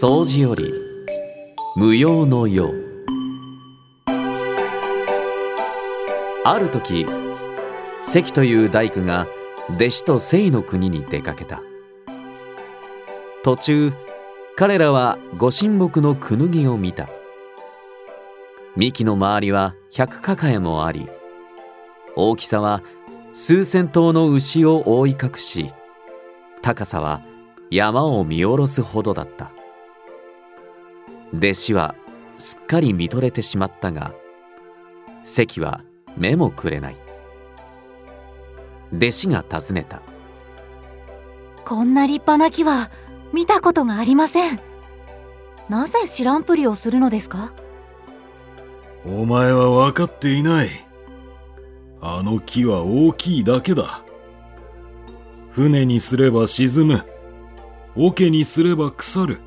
掃除より無用のようある時関という大工が弟子と聖の国に出かけた。途中彼らはご神木のクヌギを見た。幹の周りは百抱えもあり大きさは数千頭の牛を覆い隠し高さは山を見下ろすほどだった。弟子はすっかり見とれてしまったが関は目もくれない。弟子が尋ねた。こんな立派な木は見たことがありません。なぜ知らんぷりをするのですか？お前は分かっていない。あの木は大きいだけだ。船にすれば沈む。桶にすれば腐る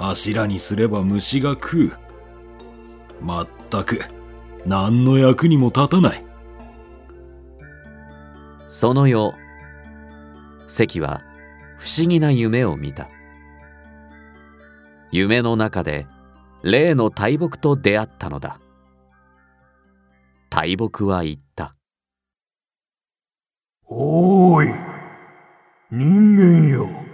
柱にすれば虫が食う。まったく何の役にも立たない。その夜関は不思議な夢を見た。夢の中で例の大木と出会ったのだ。大木は言った。おーい人間よ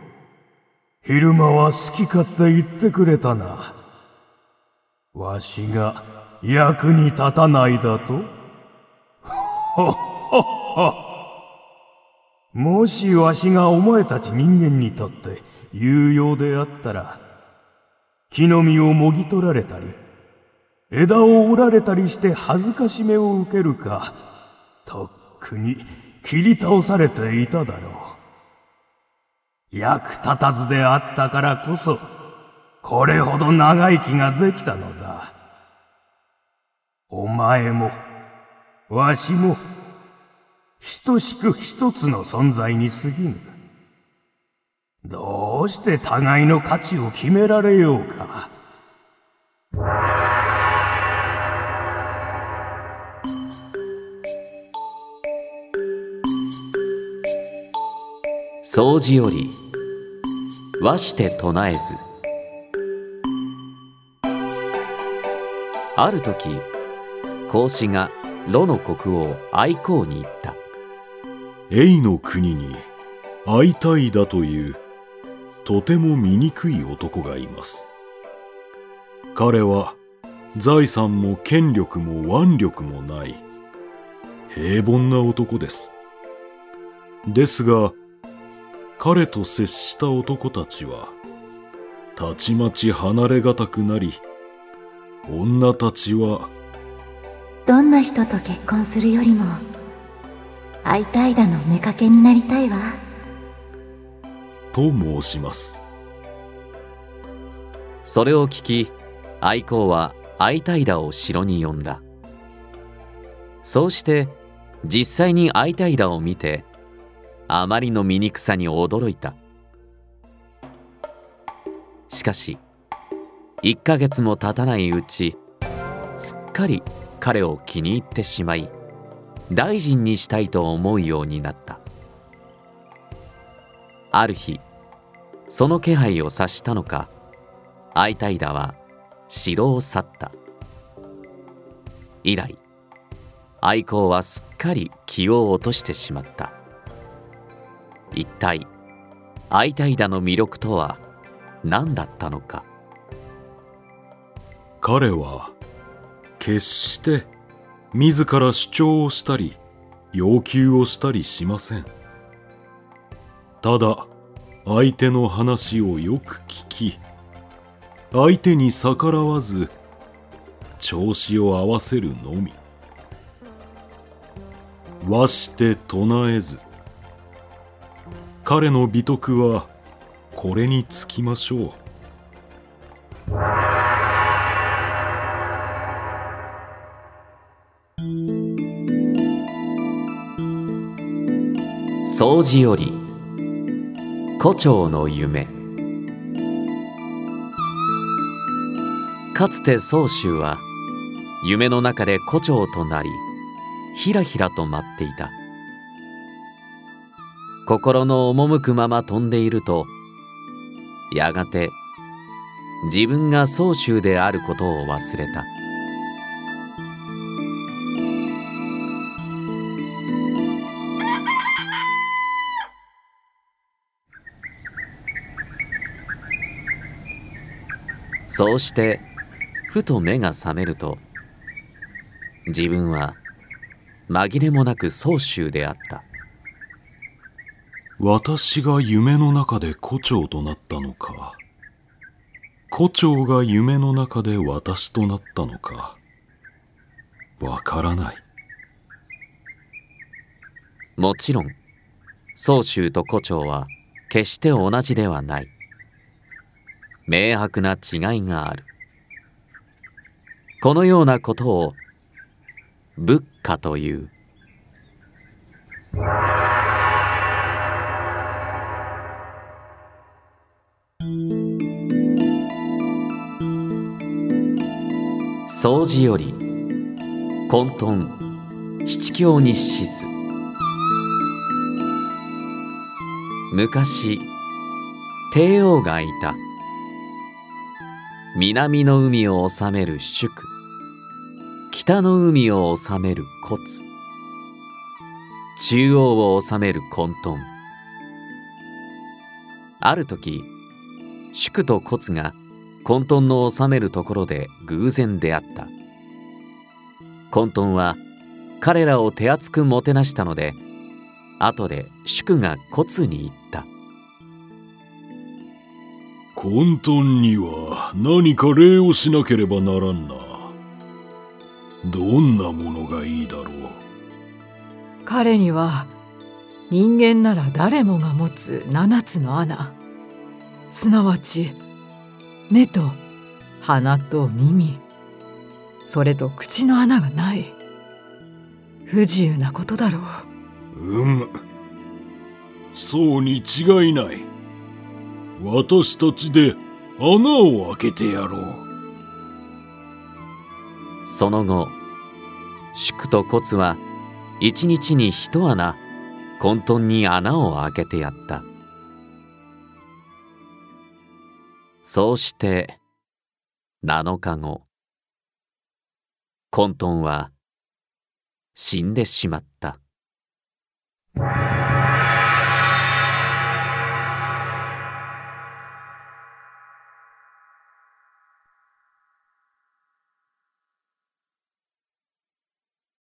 昼間は好き勝手言ってくれたな。わしが役に立たないだと？ほっほっほもしわしがお前たち人間にとって有用であったら木の実をもぎ取られたり枝を折られたりして恥ずかしめを受けるかとっくに切り倒されていただろう。役立たずであったからこそこれほど長生きができたのだ。お前もわしも等しく一つの存在に過ぎぬ。どうして互いの価値を決められようか。掃除より和して唱えず。ある時孔子が呂の国王愛好に言った。永の国に会いたいだというとても醜い男がいます。彼は財産も権力も腕力もない平凡な男です。ですが彼と接した男たちはたちまち離れがたくなり女たちはどんな人と結婚するよりも会いたいだの妾になりたいわ。と申します。それを聞き愛好は会いたいだを城に呼んだ。そうして実際に会いたいだを見てあまりの醜さに驚いた。しかし1ヶ月も経たないうちすっかり彼を気に入ってしまい大臣にしたいと思うようになった。ある日その気配を察したのか会いたいだは城を去った。以来愛好はすっかり気を落としてしまった。一体会いたいだの魅力とは何だったのか？彼は決して自ら主張をしたり要求をしたりしません。ただ相手の話をよく聞き相手に逆らわず調子を合わせるのみ。和して唱えず彼の美徳はこれにつきましょう。掃除より胡蝶の夢。かつて宗州は夢の中で胡蝶となりひらひらと舞っていた。心の赴くまま飛んでいるとやがて自分が宗州であることを忘れた。そうしてふと目が覚めると自分は紛れもなく宗州であった。私が夢の中で胡蝶となったのか。胡蝶が夢の中で私となったのか。わからない。もちろん宗州と胡蝶は決して同じではない。明白な違いがある。このようなことを仏家という。掃除より混沌七境に死す。昔帝王がいた。南の海を治める祝北の海を治める骨。中央を治める混沌。ある時祝と骨が混沌の治めるところで偶然出会った。混沌は彼らを手厚くもてなしたので後で祝が骨に言った。混沌には何か礼をしなければならんな。どんなものがいいだろう。彼には人間なら誰もが持つ七つの穴。すなわち目と鼻と耳。それと口の穴がない。不自由なことだろう。うむ。そうに違いない。私たちで穴を開けてやろう。その後宿と骨は一日に一穴混沌に穴を開けてやったそうして7日後混沌は死んでしまった。